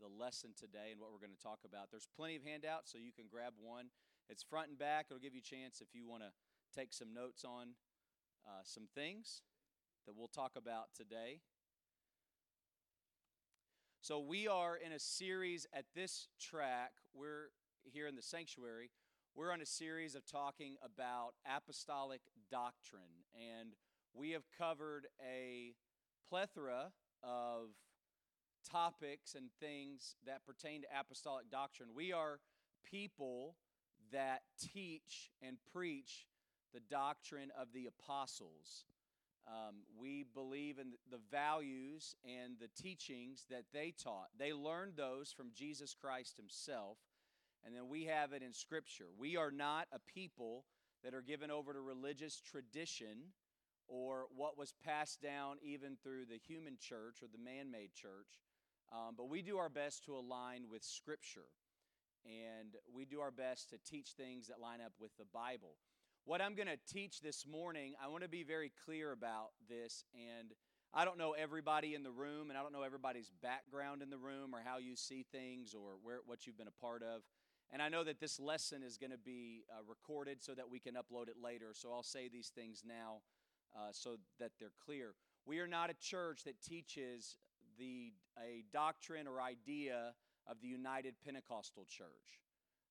the lesson today and what we're going to talk about. There's plenty of handouts, so you can grab one. It's front and back. It'll give you a chance if you want to take some notes on uh, some things that we'll talk about today. So, we are in a series at this track. We're here in the sanctuary. We're on a series of talking about apostolic doctrine, and we have covered a plethora of topics and things that pertain to apostolic doctrine. We are people that teach and preach the doctrine of the apostles. Um, we believe in the values and the teachings that they taught. They learned those from Jesus Christ Himself, and then we have it in Scripture. We are not a people that are given over to religious tradition or what was passed down even through the human church or the man made church. Um, but we do our best to align with Scripture. And we do our best to teach things that line up with the Bible. What I'm going to teach this morning, I want to be very clear about this. And I don't know everybody in the room, and I don't know everybody's background in the room or how you see things or where, what you've been a part of. And I know that this lesson is going to be uh, recorded so that we can upload it later. So I'll say these things now uh, so that they're clear. We are not a church that teaches the a doctrine or idea of the United Pentecostal Church.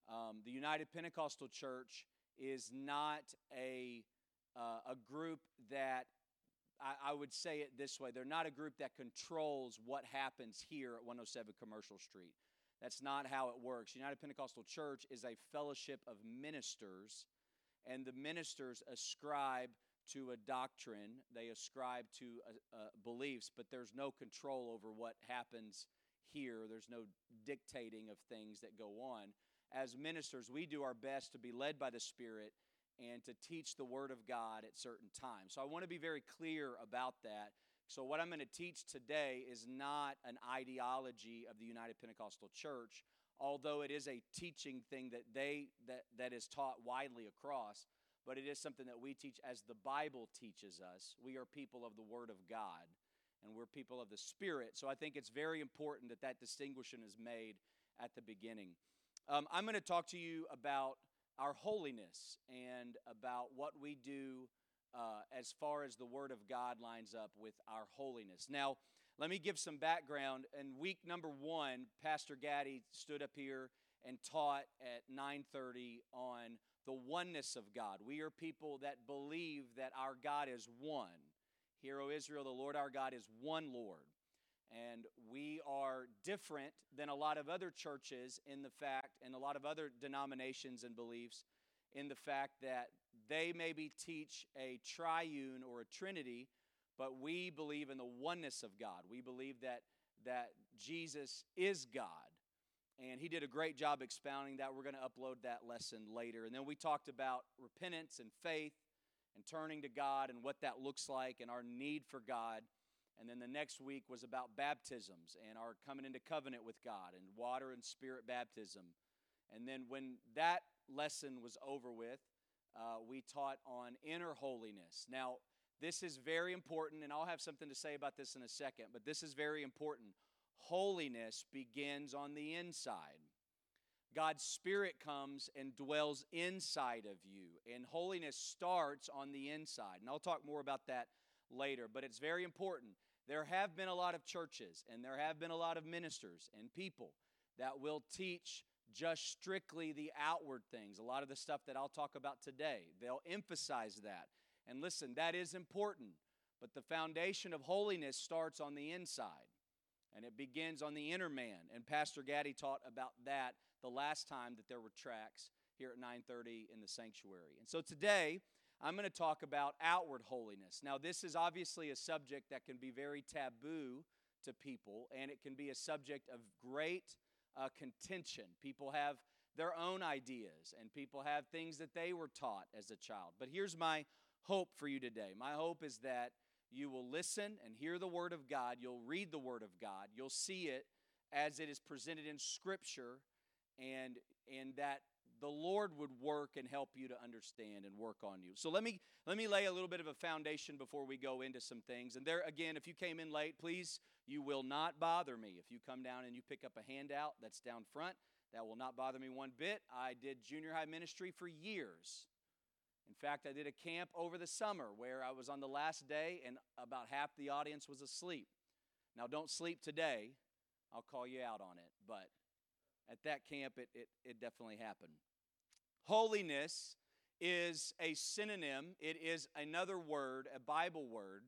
Um, the United Pentecostal Church is not a uh, a group that I, I, would say it this way: they're not a group that controls what happens here at 107 Commercial Street. That's not how it works. United Pentecostal Church is a fellowship of ministers, and the ministers ascribe to a doctrine, they ascribe to uh, uh, beliefs, but there's no control over what happens here. There's no dictating of things that go on. As ministers, we do our best to be led by the Spirit and to teach the Word of God at certain times. So I want to be very clear about that. So, what I'm going to teach today is not an ideology of the United Pentecostal Church, although it is a teaching thing that they that, that is taught widely across but it is something that we teach as the Bible teaches us. We are people of the Word of God, and we're people of the Spirit. So I think it's very important that that distinction is made at the beginning. Um, I'm going to talk to you about our holiness and about what we do uh, as far as the Word of God lines up with our holiness. Now, let me give some background. In week number one, Pastor Gaddy stood up here and taught at 9:30 on the oneness of God. We are people that believe that our God is one. Hear, O Israel, the Lord our God is one Lord. And we are different than a lot of other churches in the fact, and a lot of other denominations and beliefs, in the fact that they maybe teach a triune or a trinity, but we believe in the oneness of God. We believe that, that Jesus is God and he did a great job expounding that. We're going to upload that lesson later. And then we talked about repentance and faith and turning to God and what that looks like and our need for God. And then the next week was about baptisms and our coming into covenant with God and water and spirit baptism. And then when that lesson was over with, uh, we taught on inner holiness. Now, this is very important, and I'll have something to say about this in a second, but this is very important. Holiness begins on the inside. God's Spirit comes and dwells inside of you, and holiness starts on the inside. And I'll talk more about that later, but it's very important. There have been a lot of churches, and there have been a lot of ministers and people that will teach just strictly the outward things, a lot of the stuff that I'll talk about today. They'll emphasize that. And listen, that is important, but the foundation of holiness starts on the inside and it begins on the inner man. And Pastor Gaddy taught about that the last time that there were tracks here at 9:30 in the sanctuary. And so today I'm going to talk about outward holiness. Now this is obviously a subject that can be very taboo to people and it can be a subject of great uh, contention. People have their own ideas and people have things that they were taught as a child. But here's my hope for you today. My hope is that you will listen and hear the Word of God. You'll read the Word of God. You'll see it as it is presented in Scripture, and, and that the Lord would work and help you to understand and work on you. So let me let me lay a little bit of a foundation before we go into some things. And there again, if you came in late, please You will not bother me. If you come down and you pick up a handout that's down front, that will not bother me one bit. I did junior high ministry for years. In fact, I did a camp over the summer where I was on the last day and about half the audience was asleep. Now, don't sleep today. I'll call you out on it. But at that camp, it, it, it definitely happened. Holiness is a synonym, it is another word, a Bible word,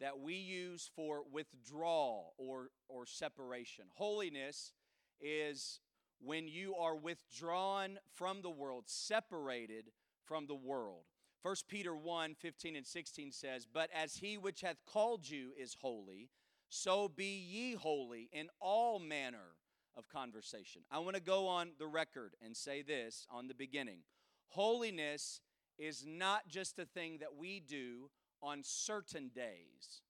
that we use for withdrawal or, or separation. Holiness is when you are withdrawn from the world, separated from the world. 1 Peter 1 15 and 16 says, But as he which hath called you is holy, so be ye holy in all manner of conversation. I want to go on the record and say this on the beginning. Holiness is not just a thing that we do on certain days.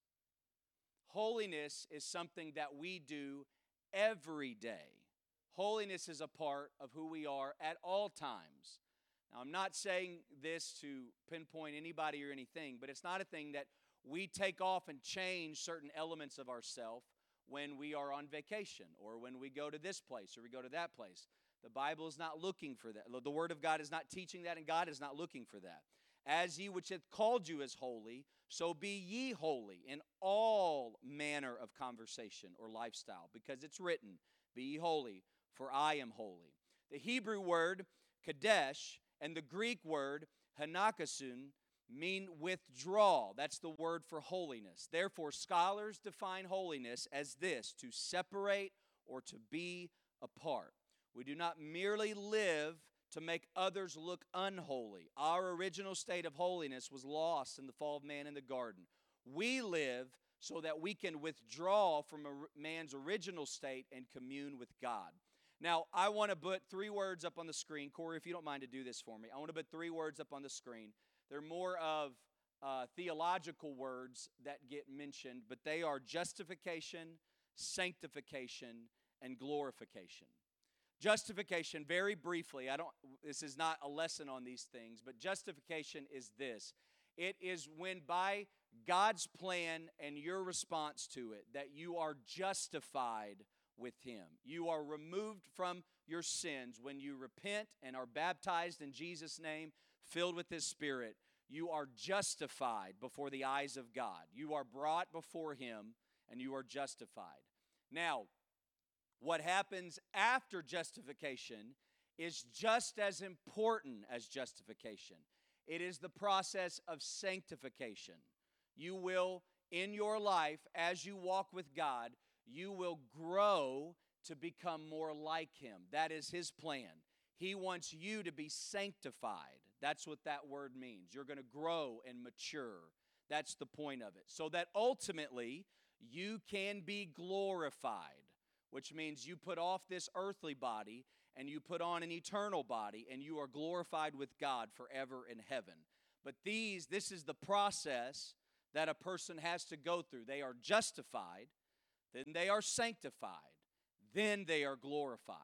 Holiness is something that we do every day. Holiness is a part of who we are at all times. Now, I'm not saying this to pinpoint anybody or anything, but it's not a thing that we take off and change certain elements of ourselves when we are on vacation or when we go to this place or we go to that place. The Bible is not looking for that. The Word of God is not teaching that, and God is not looking for that. As ye which hath called you is holy, so be ye holy in all manner of conversation or lifestyle, because it's written, Be ye holy, for I am holy. The Hebrew word kadesh and the Greek word hanakasun mean withdraw. That's the word for holiness. Therefore, scholars define holiness as this to separate or to be apart. We do not merely live to make others look unholy. Our original state of holiness was lost in the fall of man in the garden. We live so that we can withdraw from man's original state and commune with God. Now, I want to put three words up on the screen. Corey, if you don't mind to do this for me, I want to put three words up on the screen. They're more of uh, theological words that get mentioned, but they are justification, sanctification, and glorification. Justification, very briefly, I don't this is not a lesson on these things, but justification is this. It is when by God's plan and your response to it that you are justified with him. You are removed from your sins when you repent and are baptized in Jesus name, filled with his spirit. You are justified before the eyes of God. You are brought before him and you are justified. Now, what happens after justification is just as important as justification. It is the process of sanctification. You will, in your life, as you walk with God, you will grow to become more like Him. That is His plan. He wants you to be sanctified. That's what that word means. You're going to grow and mature. That's the point of it. So that ultimately you can be glorified which means you put off this earthly body and you put on an eternal body and you are glorified with God forever in heaven. But these, this is the process that a person has to go through. They are justified, then they are sanctified, then they are glorified.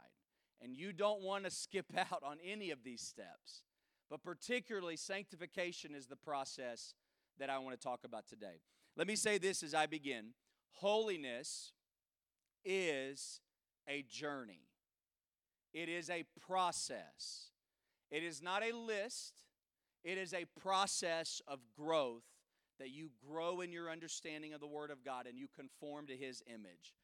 And you don't want to skip out on any of these steps. But particularly, sanctification is the process that I want to talk about today. Let me say this as I begin holiness is a journey, it is a process. It is not a list, it is a process of growth that you grow in your understanding of the Word of God and you conform to His image.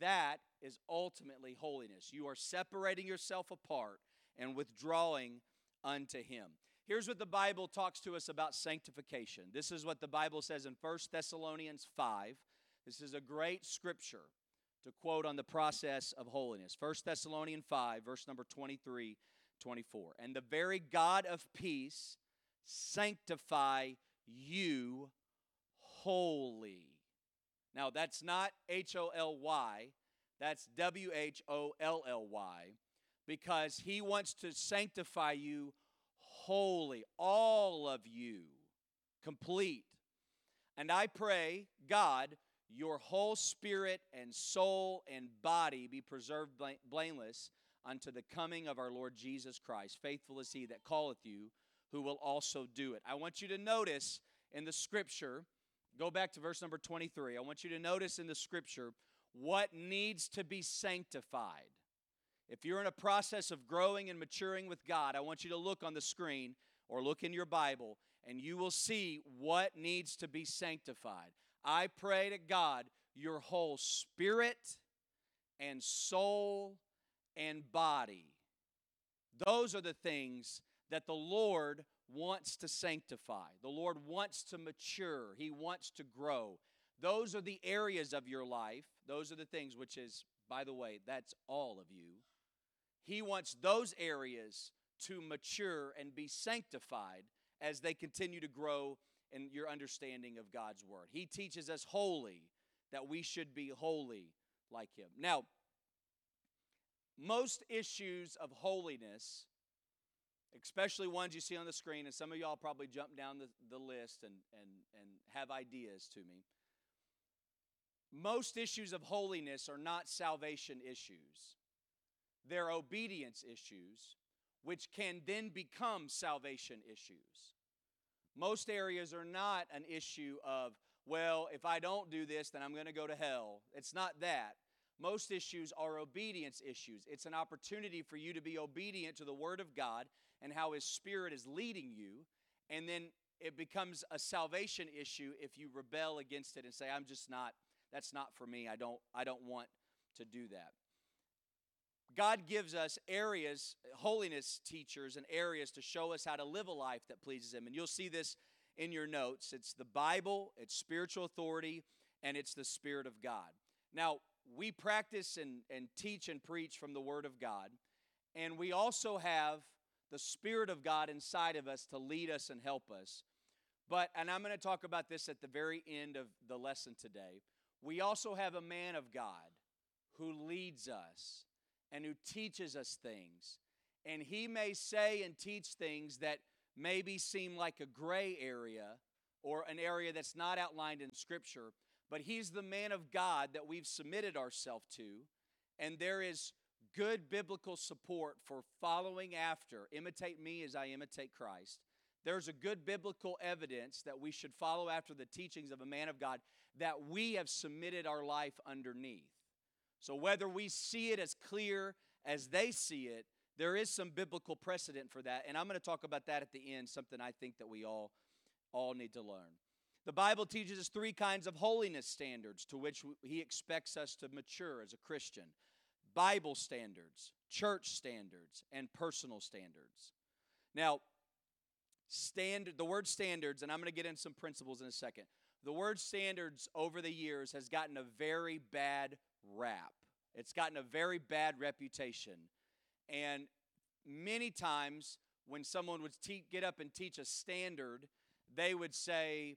That is ultimately holiness. You are separating yourself apart and withdrawing unto Him. Here's what the Bible talks to us about sanctification. This is what the Bible says in 1 Thessalonians 5. This is a great scripture to quote on the process of holiness. 1 Thessalonians 5, verse number 23, 24. And the very God of peace sanctify you wholly. Now, that's not H O L Y, that's W H O L L Y, because He wants to sanctify you holy, all of you, complete. And I pray, God, your whole spirit and soul and body be preserved blameless unto the coming of our Lord Jesus Christ. Faithful is he that calleth you, who will also do it. I want you to notice in the scripture, go back to verse number 23. I want you to notice in the scripture what needs to be sanctified. If you're in a process of growing and maturing with God, I want you to look on the screen or look in your Bible and you will see what needs to be sanctified. I pray to God your whole spirit and soul and body. Those are the things that the Lord wants to sanctify. The Lord wants to mature. He wants to grow. Those are the areas of your life. Those are the things, which is, by the way, that's all of you. He wants those areas to mature and be sanctified as they continue to grow in your understanding of God's Word. He teaches us holy, that we should be holy like Him. Now, most issues of holiness, especially ones you see on the screen, and some of y'all probably jump down the, the list and, and, and have ideas to me. Most issues of holiness are not salvation issues, they're obedience issues, which can then become salvation issues. Most areas are not an issue of, well, if I don't do this, then I'm going to go to hell. It's not that. Most issues are obedience issues. It's an opportunity for you to be obedient to the Word of God and how His Spirit is leading you. And then it becomes a salvation issue if you rebel against it and say, I'm just not, that's not for me. I don't, I don't want to do that. God gives us areas, holiness teachers, and areas to show us how to live a life that pleases Him. And you'll see this in your notes. It's the Bible, it's spiritual authority, and it's the Spirit of God. Now, we practice and, and teach and preach from the Word of God, and we also have the Spirit of God inside of us to lead us and help us. But, and I'm going to talk about this at the very end of the lesson today, we also have a man of God who leads us and who teaches us things. And he may say and teach things that maybe seem like a gray area or an area that's not outlined in Scripture, but he's the man of God that we've submitted ourselves to, and there is good biblical support for following after. Imitate me as I imitate Christ. There's a good biblical evidence that we should follow after the teachings of a man of God that we have submitted our life underneath. So, whether we see it as clear as they see it, there is some biblical precedent for that. And I'm going to talk about that at the end, something I think that we all, all need to learn. The Bible teaches us three kinds of holiness standards to which He expects us to mature as a Christian Bible standards, church standards, and personal standards. Now, standard, the word standards, and I'm going to get into some principles in a second. The word standards over the years has gotten a very bad rap. It's gotten a very bad reputation. And many times when someone would te- get up and teach a standard, they would say,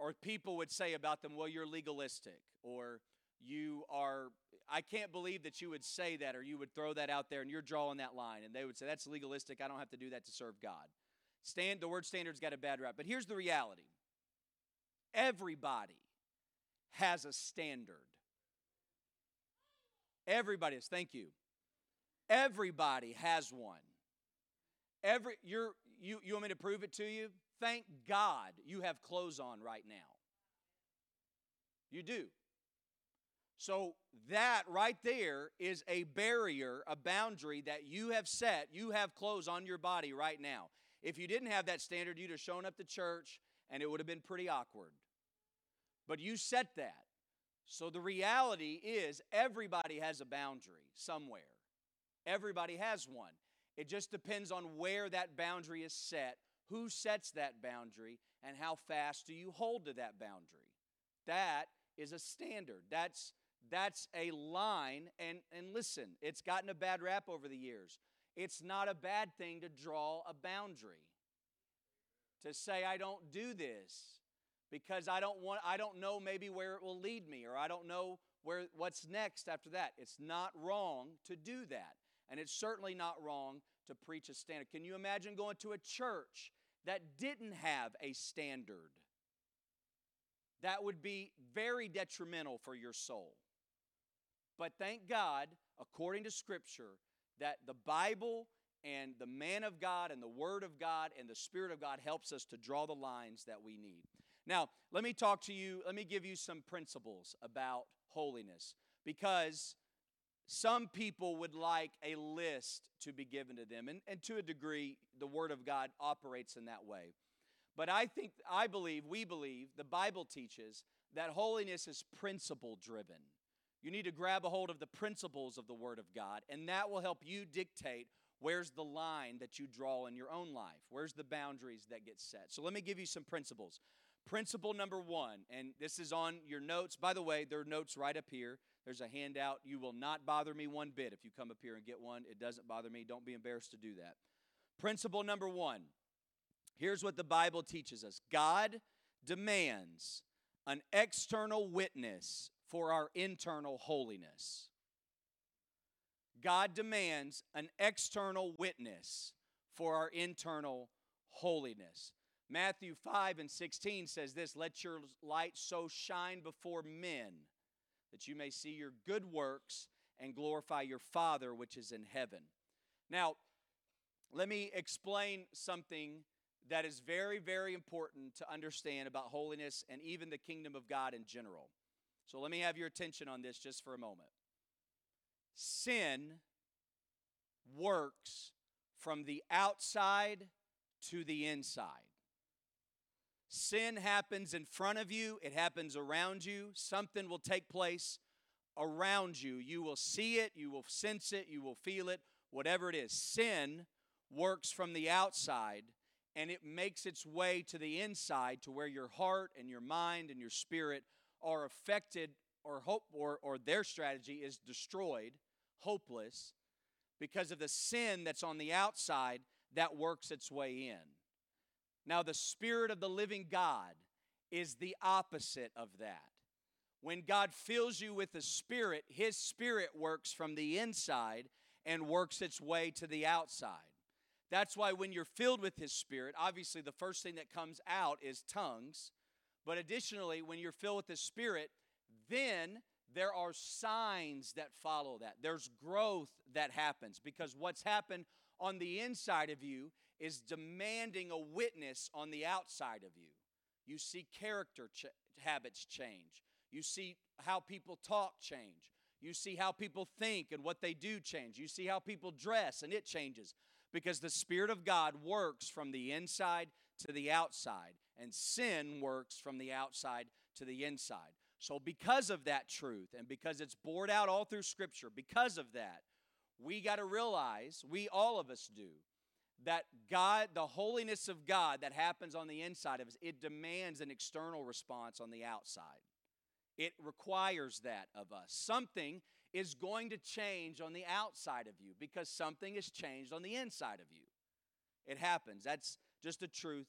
or people would say about them, well, you're legalistic, or you are, I can't believe that you would say that, or you would throw that out there and you're drawing that line. And they would say, that's legalistic. I don't have to do that to serve God. Stand, the word standard's got a bad rap. But here's the reality everybody has a standard. Everybody is. Thank you. Everybody has one. Every you're you you want me to prove it to you? Thank God you have clothes on right now. You do. So that right there is a barrier, a boundary that you have set. You have clothes on your body right now. If you didn't have that standard, you'd have shown up to church and it would have been pretty awkward. But you set that. So the reality is, everybody has a boundary somewhere. Everybody has one. It just depends on where that boundary is set, who sets that boundary, and how fast do you hold to that boundary. That is a standard. That's that's a line and and listen, it's gotten a bad rap over the years. It's not a bad thing to draw a boundary. To say I don't do this because I don't want I don't know maybe where it will lead me or I don't know where what's next after that. It's not wrong to do that. And it's certainly not wrong to preach a standard. Can you imagine going to a church that didn't have a standard? That would be very detrimental for your soul. But thank God, according to Scripture, that the Bible and the man of God and the Word of God and the Spirit of God helps us to draw the lines that we need. Now, let me talk to you, let me give you some principles about holiness. because some people would like a list to be given to them. And, and to a degree, the Word of God operates in that way. But I think, I believe, we believe, the Bible teaches that holiness is principle driven. You need to grab a hold of the principles of the Word of God, and that will help you dictate where's the line that you draw in your own life, where's the boundaries that get set. So let me give you some principles. Principle number one, and this is on your notes. By the way, there are notes right up here. There's a handout. You will not bother me one bit if you come up here and get one. It doesn't bother me. Don't be embarrassed to do that. Principle number one here's what the Bible teaches us God demands an external witness for our internal holiness. God demands an external witness for our internal holiness. Matthew 5 and 16 says this Let your light so shine before men that you may see your good works and glorify your Father which is in heaven. Now, let me explain something that is very, very important to understand about holiness and even the kingdom of God in general. So let me have your attention on this just for a moment. Sin works from the outside to the inside. Sin happens in front of you, it happens around you. Something will take place around you. You will see it, you will sense it, you will feel it, whatever it is. Sin works from the outside and it makes its way to the inside to where your heart and your mind and your spirit are affected or hope or, or their strategy is destroyed, hopeless, because of the sin that's on the outside that works its way in. Now, the Spirit of the living God is the opposite of that. When God fills you with the Spirit, His Spirit works from the inside and works its way to the outside. That's why when you're filled with His Spirit, obviously the first thing that comes out is tongues. But additionally, when you're filled with the Spirit, then there are signs that follow that. There's growth that happens because what's happened on the inside of you is demanding a witness on the outside of you. You see character ch- habits change. You see how people talk change. You see how people think and what they do change. You see how people dress and it changes because the Spirit of God works from the inside to the outside, and sin works from the outside to the inside. So, because of that truth, and because it's bored out all through Scripture, because of that, we got to realize, we all of us do, that God, the holiness of God that happens on the inside of us, it demands an external response on the outside. It requires that of us. Something is going to change on the outside of you because something has changed on the inside of you. It happens. That's just the truth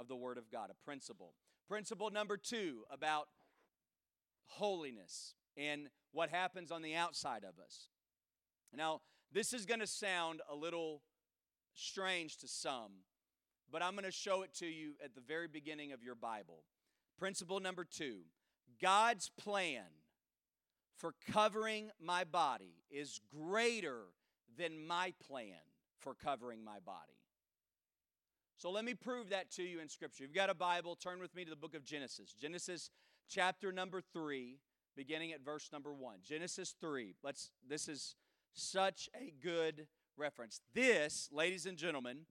of the Word of God, a principle. Principle number two about holiness and what happens on the outside of us. Now, this is going to sound a little strange to some, but I'm going to show it to you at the very beginning of your Bible. Principle number two God's plan for covering my body is greater than my plan for covering my body. So let me prove that to you in Scripture. You've got a Bible, turn with me to the book of Genesis. Genesis chapter number 3, beginning at verse number 1. Genesis 3. Let's this is such a good reference. This, ladies and gentlemen,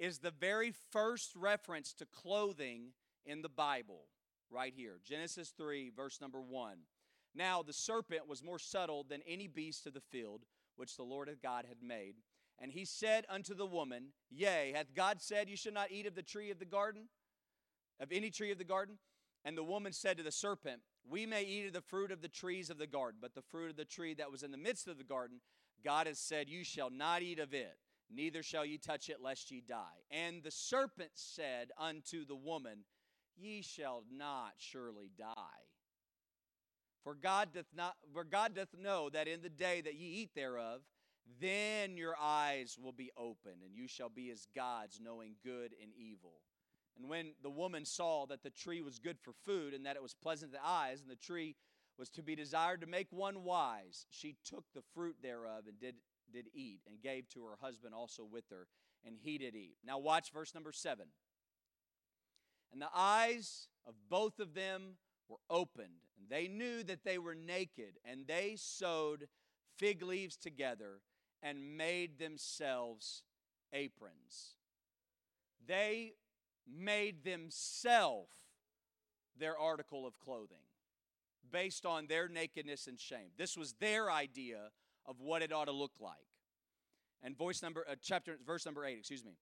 is the very first reference to clothing in the Bible, right here. Genesis 3, verse number 1. Now the serpent was more subtle than any beast of the field which the Lord God had made. And he said unto the woman, Yea, hath God said, You should not eat of the tree of the garden, of any tree of the garden? And the woman said to the serpent, We may eat of the fruit of the trees of the garden, but the fruit of the tree that was in the midst of the garden, God has said, You shall not eat of it, neither shall ye touch it, lest ye die. And the serpent said unto the woman, Ye shall not surely die. For God doth not for God doth know that in the day that ye eat thereof, then your eyes will be open, and you shall be as gods, knowing good and evil. And when the woman saw that the tree was good for food, and that it was pleasant to the eyes, and the tree was to be desired to make one wise, she took the fruit thereof and did, did eat, and gave to her husband also with her, and he did eat. Now, watch verse number seven. And the eyes of both of them were opened, and they knew that they were naked, and they sewed fig leaves together and made themselves aprons. They made themselves their article of clothing based on their nakedness and shame. This was their idea of what it ought to look like. And voice number uh, chapter verse number 8, excuse me.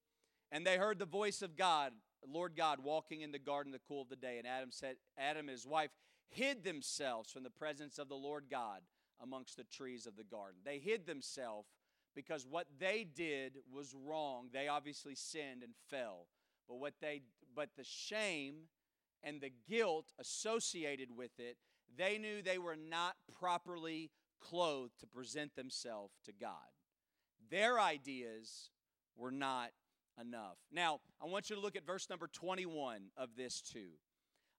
And they heard the voice of God, Lord God, walking in the garden in the cool of the day. And Adam said, Adam and his wife hid themselves from the presence of the Lord God amongst the trees of the garden. They hid themselves because what they did was wrong. They obviously sinned and fell. But what they but the shame and the guilt associated with it, they knew they were not properly clothed to present themselves to God. Their ideas were not enough. Now, I want you to look at verse number 21 of this too.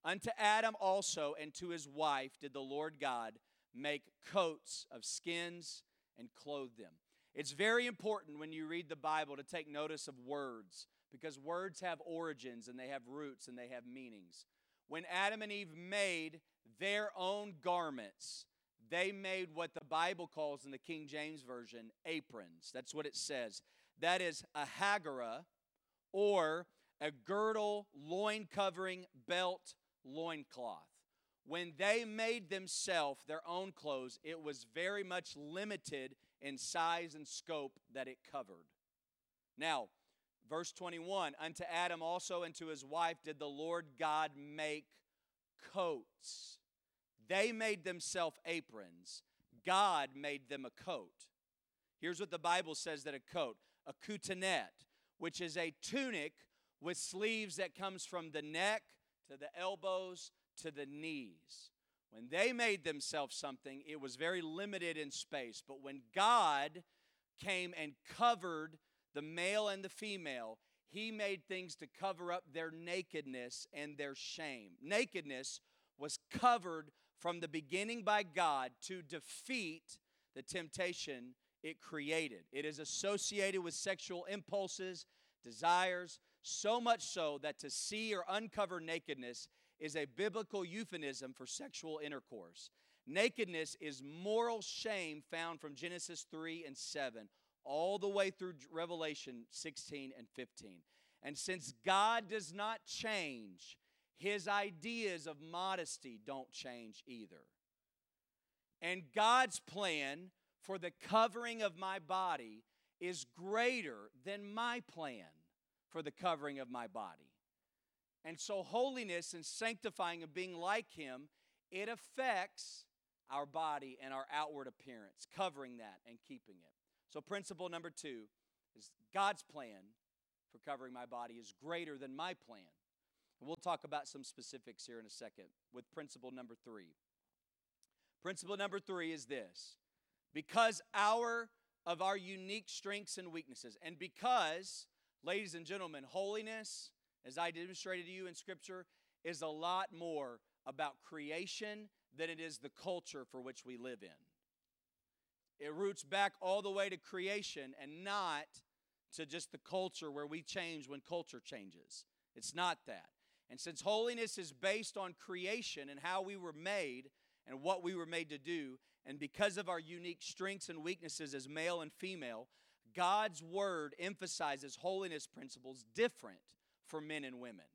Unto Adam also and to his wife did the Lord God make coats of skins and clothe them. It's very important when you read the Bible to take notice of words because words have origins and they have roots and they have meanings. When Adam and Eve made their own garments, they made what the Bible calls in the King James Version aprons. That's what it says. That is a hagara or a girdle, loin covering, belt, loincloth. When they made themselves their own clothes, it was very much limited in size and scope that it covered. Now, verse 21 Unto Adam also and to his wife did the Lord God make coats. They made themselves aprons. God made them a coat. Here's what the Bible says that a coat, a coutonette, which is a tunic with sleeves that comes from the neck to the elbows to the knees. When they made themselves something, it was very limited in space. But when God came and covered the male and the female, he made things to cover up their nakedness and their shame. Nakedness was covered from the beginning by God to defeat the temptation it created. It is associated with sexual impulses, desires, so much so that to see or uncover nakedness is a biblical euphemism for sexual intercourse. Nakedness is moral shame found from Genesis 3 and 7 all the way through Revelation 16 and 15. And since God does not change, his ideas of modesty don't change either. And God's plan for the covering of my body is greater than my plan for the covering of my body. And so, holiness and sanctifying and being like Him, it affects our body and our outward appearance, covering that and keeping it. So, principle number two is God's plan for covering my body is greater than my plan. And we'll talk about some specifics here in a second with principle number three. Principle number three is this because our of our unique strengths and weaknesses, and because, ladies and gentlemen, holiness, as I demonstrated to you in Scripture, is a lot more about creation than it is the culture for which we live in. It roots back all the way to creation and not to just the culture where we change when culture changes. It's not that. And since holiness is based on creation and how we were made and what we were made to do, and because of our unique strengths and weaknesses as male and female, God's word emphasizes holiness principles different for men and women.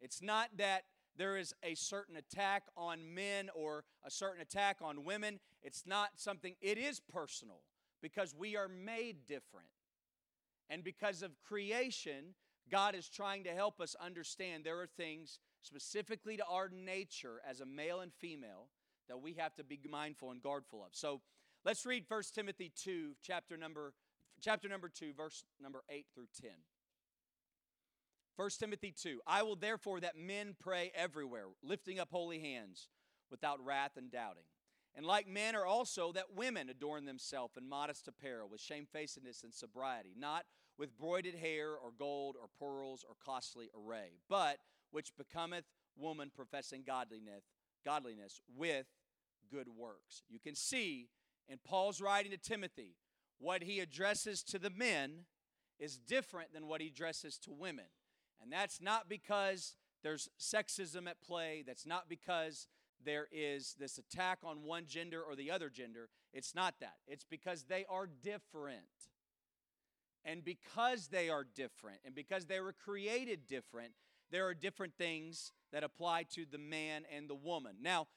It's not that there is a certain attack on men or a certain attack on women. It's not something, it is personal because we are made different. And because of creation, God is trying to help us understand there are things specifically to our nature as a male and female that we have to be mindful and guardful of. So let's read 1 Timothy 2, chapter number, chapter number 2, verse number 8 through 10. 1 Timothy 2 I will therefore that men pray everywhere, lifting up holy hands without wrath and doubting. And like manner also that women adorn themselves in modest apparel with shamefacedness and sobriety, not with broided hair or gold or pearls or costly array, but which becometh woman professing godliness, godliness with good works. You can see in Paul's writing to Timothy, what he addresses to the men is different than what he addresses to women. And that's not because there's sexism at play. That's not because there is this attack on one gender or the other gender. It's not that. It's because they are different. And because they are different and because they were created different, there are different things that apply to the man and the woman. Now,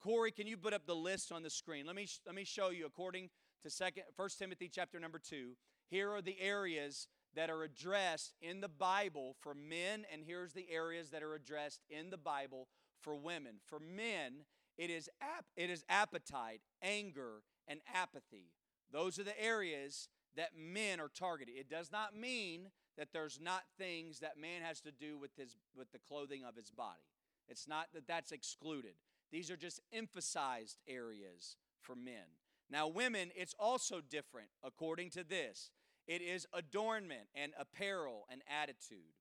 Corey, can you put up the list on the screen? Let me, let me show you according to second, 1 Timothy chapter number 2. Here are the areas that are addressed in the Bible for men, and here's the areas that are addressed in the Bible for women. For men, it is, ap- it is appetite, anger, and apathy. Those are the areas that men are targeted. It does not mean that there's not things that man has to do with his with the clothing of his body. It's not that that's excluded. These are just emphasized areas for men. Now women, it's also different according to this. It is adornment and apparel and attitude.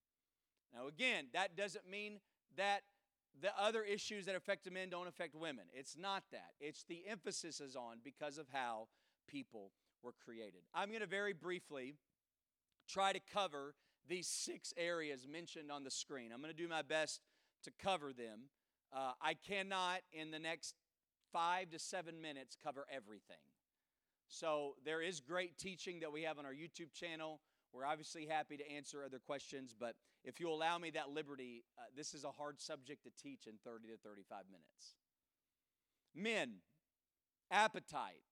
Now again, that doesn't mean that the other issues that affect men don't affect women. It's not that. It's the emphasis is on because of how people were created. I'm going to very briefly try to cover these six areas mentioned on the screen. I'm going to do my best to cover them. Uh, I cannot, in the next five to seven minutes, cover everything. So there is great teaching that we have on our YouTube channel. We're obviously happy to answer other questions, but if you allow me that liberty, uh, this is a hard subject to teach in 30 to 35 minutes. Men, appetite.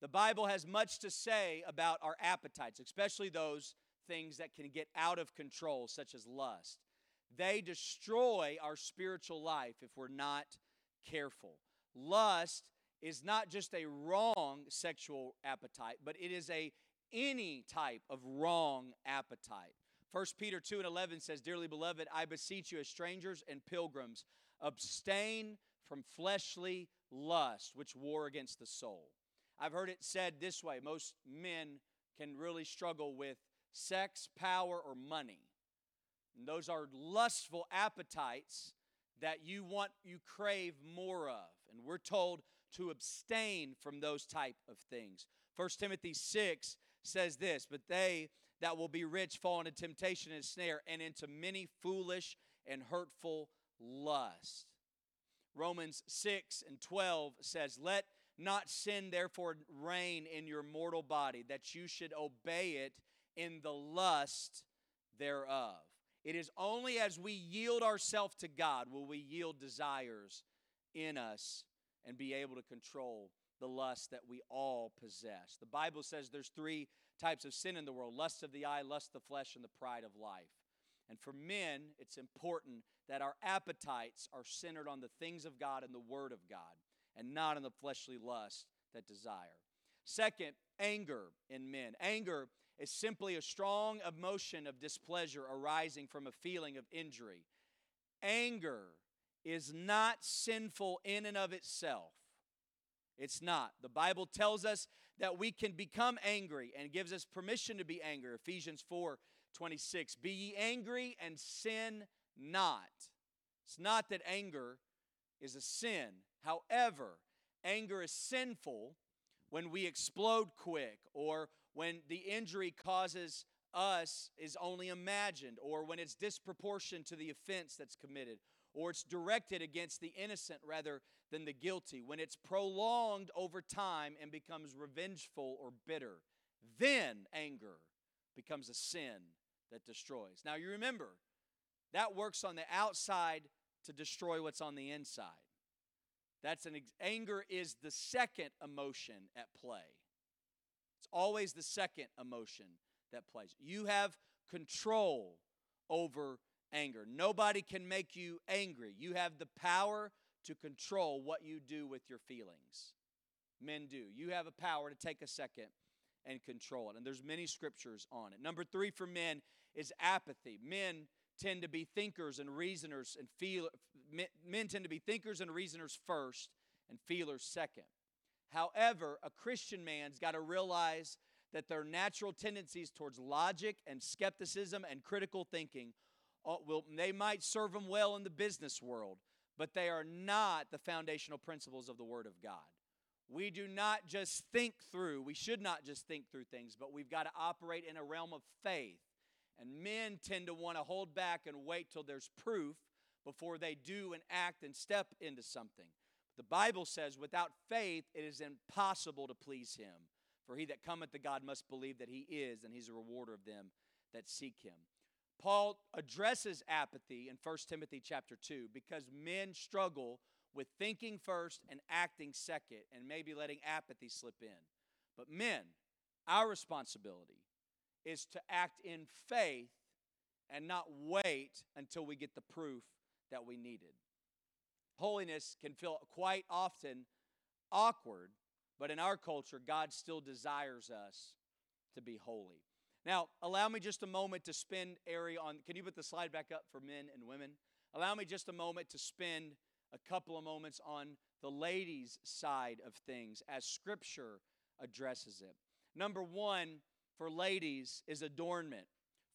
The Bible has much to say about our appetites, especially those things that can get out of control, such as lust. They destroy our spiritual life if we're not careful. Lust is not just a wrong sexual appetite, but it is a any type of wrong appetite. 1 Peter 2 and 11 says, Dearly beloved, I beseech you as strangers and pilgrims, abstain from fleshly lust, which war against the soul. I've heard it said this way most men can really struggle with sex, power, or money. And those are lustful appetites that you want, you crave more of. And we're told to abstain from those type of things. 1 Timothy 6 says this, but they that will be rich fall into temptation and snare and into many foolish and hurtful lusts. Romans 6 and 12 says, Let not sin therefore reign in your mortal body, that you should obey it in the lust thereof. It is only as we yield ourselves to God will we yield desires in us and be able to control the lust that we all possess. The Bible says there's three types of sin in the world lust of the eye, lust of the flesh, and the pride of life. And for men, it's important that our appetites are centered on the things of God and the Word of God and not on the fleshly lust that desire. Second, anger in men. Anger is simply a strong emotion of displeasure arising from a feeling of injury. Anger is not sinful in and of itself. It's not. The Bible tells us that we can become angry and gives us permission to be angry. Ephesians 4 26. Be ye angry and sin not. It's not that anger is a sin, However, anger is sinful when we explode quick or when the injury causes us is only imagined or when it's disproportionate to the offense that's committed or it's directed against the innocent rather than the guilty, when it's prolonged over time and becomes revengeful or bitter, then anger becomes a sin that destroys. Now you remember, that works on the outside to destroy what's on the inside. That's an anger is the second emotion at play. It's always the second emotion that plays. You have control over anger. Nobody can make you angry. You have the power to control what you do with your feelings. Men do. You have a power to take a second and control it. And there's many scriptures on it. Number 3 for men is apathy. Men tend to be thinkers and reasoners and feel men tend to be thinkers and reasoners first and feelers second. However, a Christian man's got to realize that their natural tendencies towards logic and skepticism and critical thinking Uh, will they might serve them well in the business world, but they are not the foundational principles of the word of God. We do not just think through, we should not just think through things, but we've got to operate in a realm of faith and men tend to want to hold back and wait till there's proof before they do and act and step into something. The Bible says, without faith, it is impossible to please him. For he that cometh to God must believe that he is, and he's a rewarder of them that seek him. Paul addresses apathy in 1 Timothy chapter 2 because men struggle with thinking first and acting second and maybe letting apathy slip in. But men, our responsibility is to act in faith and not wait until we get the proof that we needed. Holiness can feel quite often awkward, but in our culture, God still desires us to be holy. Now, allow me just a moment to spend area on. Can you put the slide back up for men and women? Allow me just a moment to spend a couple of moments on the ladies' side of things as Scripture addresses it. Number one for ladies is adornment.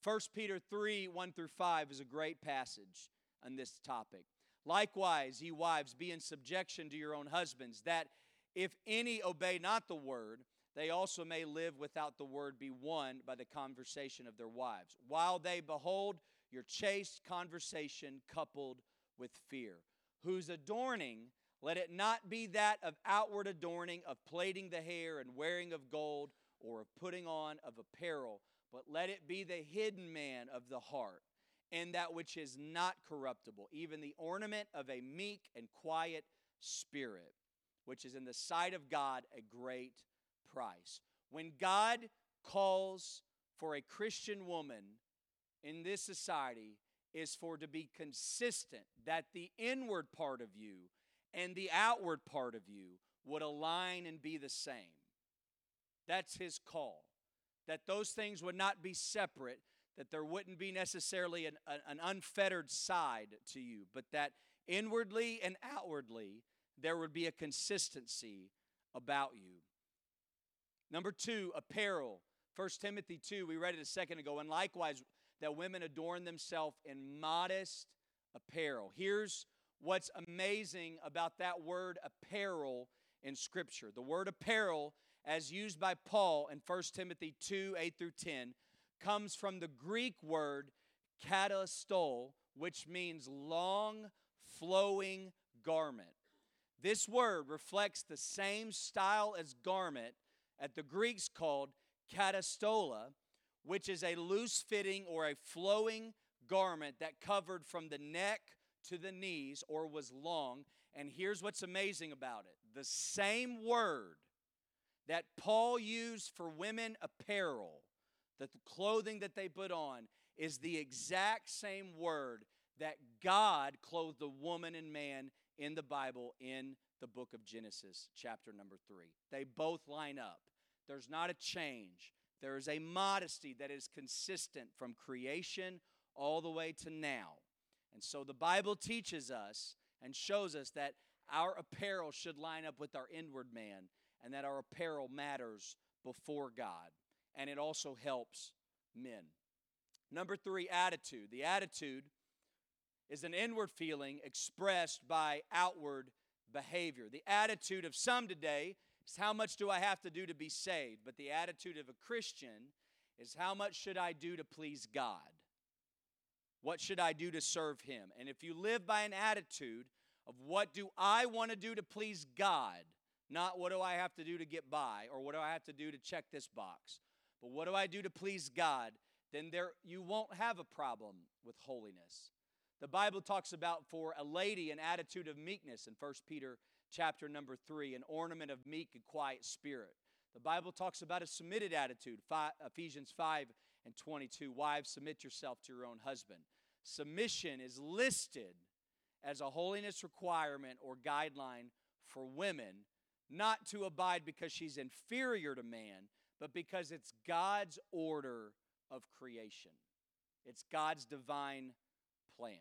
1 Peter 3 1 through 5 is a great passage on this topic. Likewise, ye wives, be in subjection to your own husbands, that if any obey not the word, they also may live without the word be won by the conversation of their wives, while they behold your chaste conversation coupled with fear, whose adorning let it not be that of outward adorning, of plaiting the hair and wearing of gold, or of putting on of apparel, but let it be the hidden man of the heart, and that which is not corruptible, even the ornament of a meek and quiet spirit, which is in the sight of God a great price. When God calls for a Christian woman in this society, is for to be consistent, that the inward part of you and the outward part of you would align and be the same. That's his call. That those things would not be separate, that there wouldn't be necessarily an, an unfettered side to you, but that inwardly and outwardly there would be a consistency about you. Number two, apparel. 1 Timothy 2, we read it a second ago. And likewise, that women adorn themselves in modest apparel. Here's what's amazing about that word apparel in Scripture. The word apparel, as used by Paul in 1 Timothy 2 8 through 10, comes from the Greek word katastol, which means long, flowing garment. This word reflects the same style as garment at the Greeks called katastola, which is a loose fitting or a flowing garment that covered from the neck to the knees or was long. And here's what's amazing about it the same word that Paul used for women apparel, that the clothing that they put on, is the exact same word that God clothed the woman and man in the Bible in the book of Genesis, chapter number three. They both line up. There's not a change. There is a modesty that is consistent from creation all the way to now. And so the Bible teaches us and shows us that our apparel should line up with our inward man and that our apparel matters before God. And it also helps men. Number three, attitude. The attitude is an inward feeling expressed by outward behavior. The attitude of some today is how much do I have to do to be saved? But the attitude of a Christian is how much should I do to please God? What should I do to serve Him? And if you live by an attitude of what do I want to do to please God, not what do I have to do to get by or what do I have to do to check this box, but what do I do to please God, then there you won't have a problem with holiness. The Bible talks about for a lady an attitude of meekness in 1 Peter chapter number 3, an ornament of meek and quiet spirit. The Bible talks about a submitted attitude, Ephesians 5 and 22. Wives, submit yourself to your own husband. Submission is listed as a holiness requirement or guideline for women, not to abide because she's inferior to man, but because it's God's order of creation. It's God's divine plan.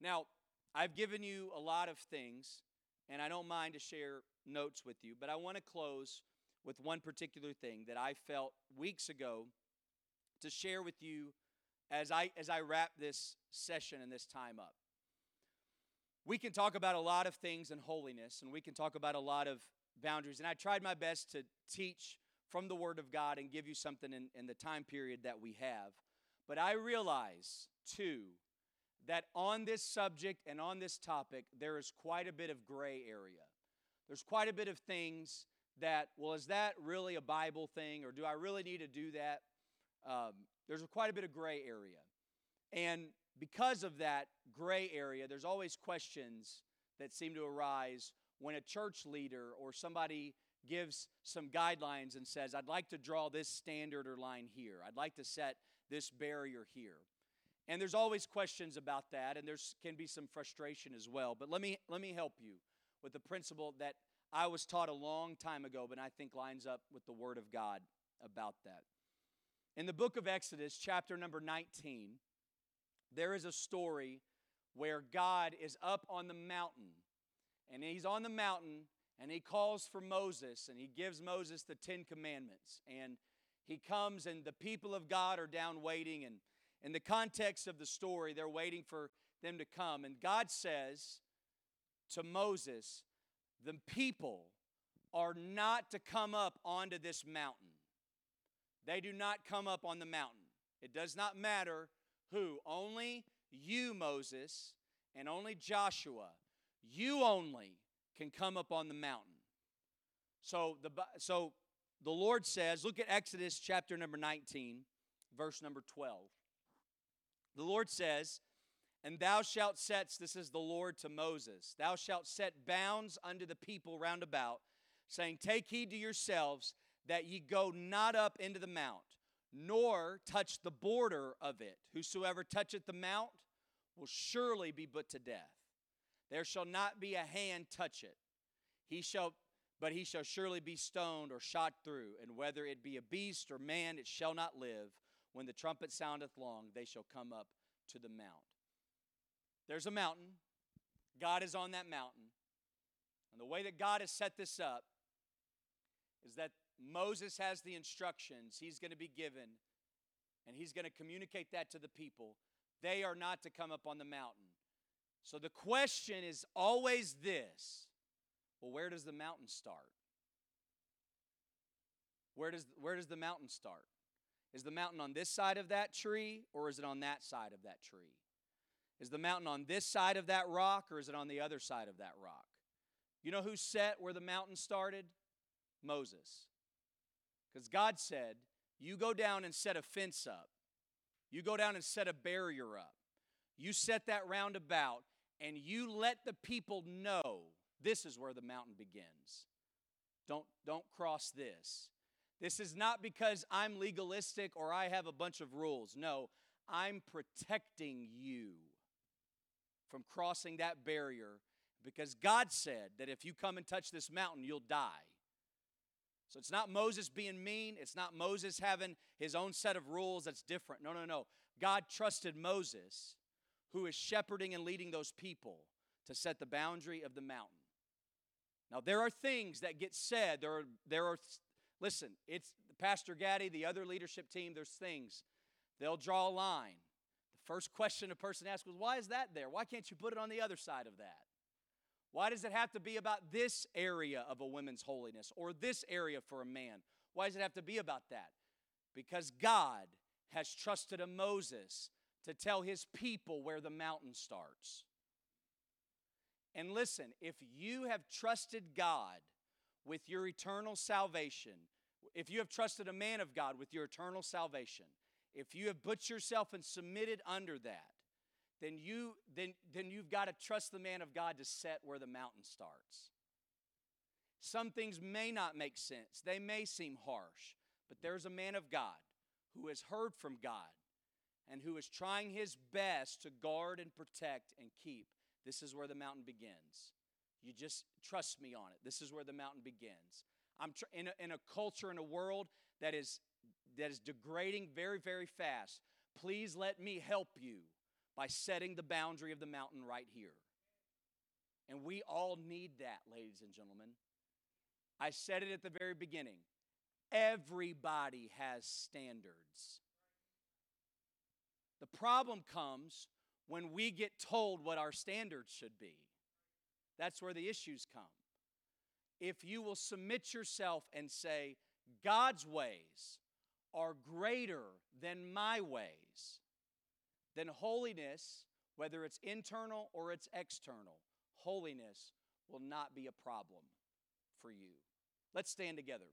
Now, I've given you a lot of things, and I don't mind to share notes with you, but I want to close with one particular thing that I felt weeks ago to share with you as I as I wrap this session and this time up. We can talk about a lot of things in holiness and we can talk about a lot of boundaries and I tried my best to teach from the word of God and give you something in, in the time period that we have. But I realize too that on this subject and on this topic, there is quite a bit of gray area. There's quite a bit of things that, well, is that really a Bible thing, or do I really need to do that? Um, there's quite a bit of gray area. And because of that gray area, there's always questions that seem to arise when a church leader or somebody gives some guidelines and says, I'd like to draw this standard or line here. I'd like to set this barrier here. And there's always questions about that, and there can be some frustration as well. But let me, let me help you with the principle that I was taught a long time ago, but I think lines up with the Word of God about that. In the book of Exodus, chapter number 19, there is a story where God is up on the mountain, and he's on the mountain, and he calls for Moses, and he gives Moses the Ten Commandments. And he comes, and the people of God are down waiting, and in the context of the story, they're waiting for them to come. And God says to Moses, The people are not to come up onto this mountain. They do not come up on the mountain. It does not matter who? Only you, Moses, and only Joshua. You only can come up on the mountain. So the, so the Lord says, look at Exodus chapter number 19, verse number 12. The Lord says, And thou shalt set, this is the Lord to Moses, thou shalt set bounds unto the people round about, saying, Take heed to yourselves that ye go not up into the mount nor touch the border of it. Whosoever toucheth the mount will surely be put to death. There shall not be a hand touch it. He shall but he shall surely be stoned or shot through, and whether it be a beast or man, it shall not live. When the trumpet soundeth long, they shall come up to the mount. There's a mountain. God is on that mountain. And the way that God has set this up is that Moses has the instructions he's going to be given, and he's going to communicate that to the people. They are not to come up on the mountain. So the question is always this well, where does the mountain start? Where does, where does the mountain start? Is the mountain on this side of that tree, or is it on that side of that tree? Is the mountain on this side of that rock, or is it on the other side of that rock? You know who set where the mountain started? Moses. Because God said, You go down and set a fence up, you go down and set a barrier up, you set that roundabout, and you let the people know this is where the mountain begins. Don't, don't cross this. This is not because I'm legalistic or I have a bunch of rules. No, I'm protecting you from crossing that barrier because God said that if you come and touch this mountain, you'll die. So it's not Moses being mean. It's not Moses having his own set of rules that's different. No, no, no. God trusted Moses, who is shepherding and leading those people, to set the boundary of the mountain. Now, there are things that get said. There are, there are listen, it's Pastor Gaddy, the other leadership team, there's things. They'll draw a line. The first question a person asks was, Why is that there? Why can't you put it on the other side of that? Why does it have to be about this area of a woman's holiness or this area for a man? Why does it have to be about that? Because God has trusted a Moses to tell his people where the mountain starts. And listen, if you have trusted God with your eternal salvation, if you have trusted a man of God with your eternal salvation, if you have put yourself and submitted under that, then you then then you've got to trust the man of God to set where the mountain starts. Some things may not make sense. They may seem harsh, but there's a man of God who has heard from God and who is trying his best to guard and protect and keep. This is where the mountain begins. You just trust me on it. This is where the mountain begins. I'm tr- in, a, in a culture, in a world that is that is degrading very, very fast. Please let me help you by setting the boundary of the mountain right here. And we all need that, ladies and gentlemen. I said it at the very beginning. Everybody has standards. The problem comes when we get told what our standards should be. That's where the issues come. If you will submit yourself and say, God's ways are greater than my ways, then holiness whether it's internal or it's external, holiness will not be a problem for you. Let's stand together.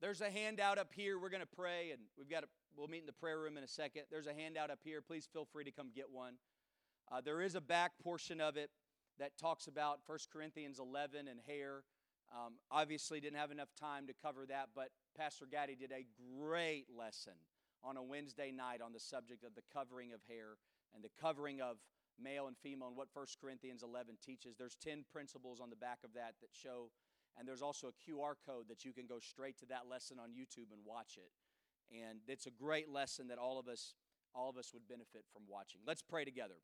There's a handout up here. We're going to pray, and we've got a, we'll meet in the prayer room in a second. There's a handout up here. Please feel free to come get one. Uh, there is a back portion of it that talks about 1 Corinthians 11 and hair. Um, obviously, didn't have enough time to cover that, but Pastor Gaddy did a great lesson on a Wednesday night on the subject of the covering of hair and the covering of male and female and what 1 Corinthians 11 teaches. There's 10 principles on the back of that that show and there's also a QR code that you can go straight to that lesson on YouTube and watch it. And it's a great lesson that all of us all of us would benefit from watching. Let's pray together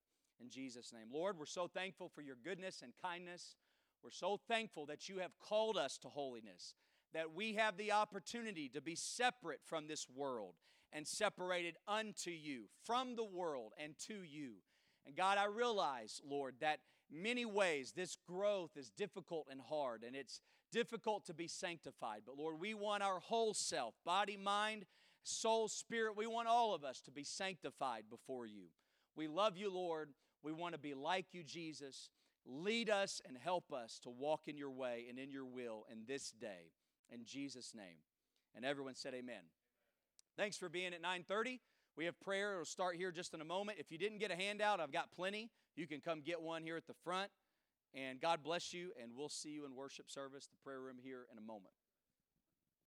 in Jesus name. Lord, we're so thankful for your goodness and kindness. We're so thankful that you have called us to holiness, that we have the opportunity to be separate from this world and separated unto you, from the world and to you. And God, I realize, Lord, that many ways this growth is difficult and hard, and it's difficult to be sanctified. But Lord, we want our whole self, body, mind, soul, spirit, we want all of us to be sanctified before you. We love you, Lord. We want to be like you, Jesus. Lead us and help us to walk in your way and in your will in this day. In Jesus' name. And everyone said amen. Thanks for being at 930. We have prayer. It'll start here just in a moment. If you didn't get a handout, I've got plenty. You can come get one here at the front. And God bless you, and we'll see you in worship service, the prayer room here in a moment.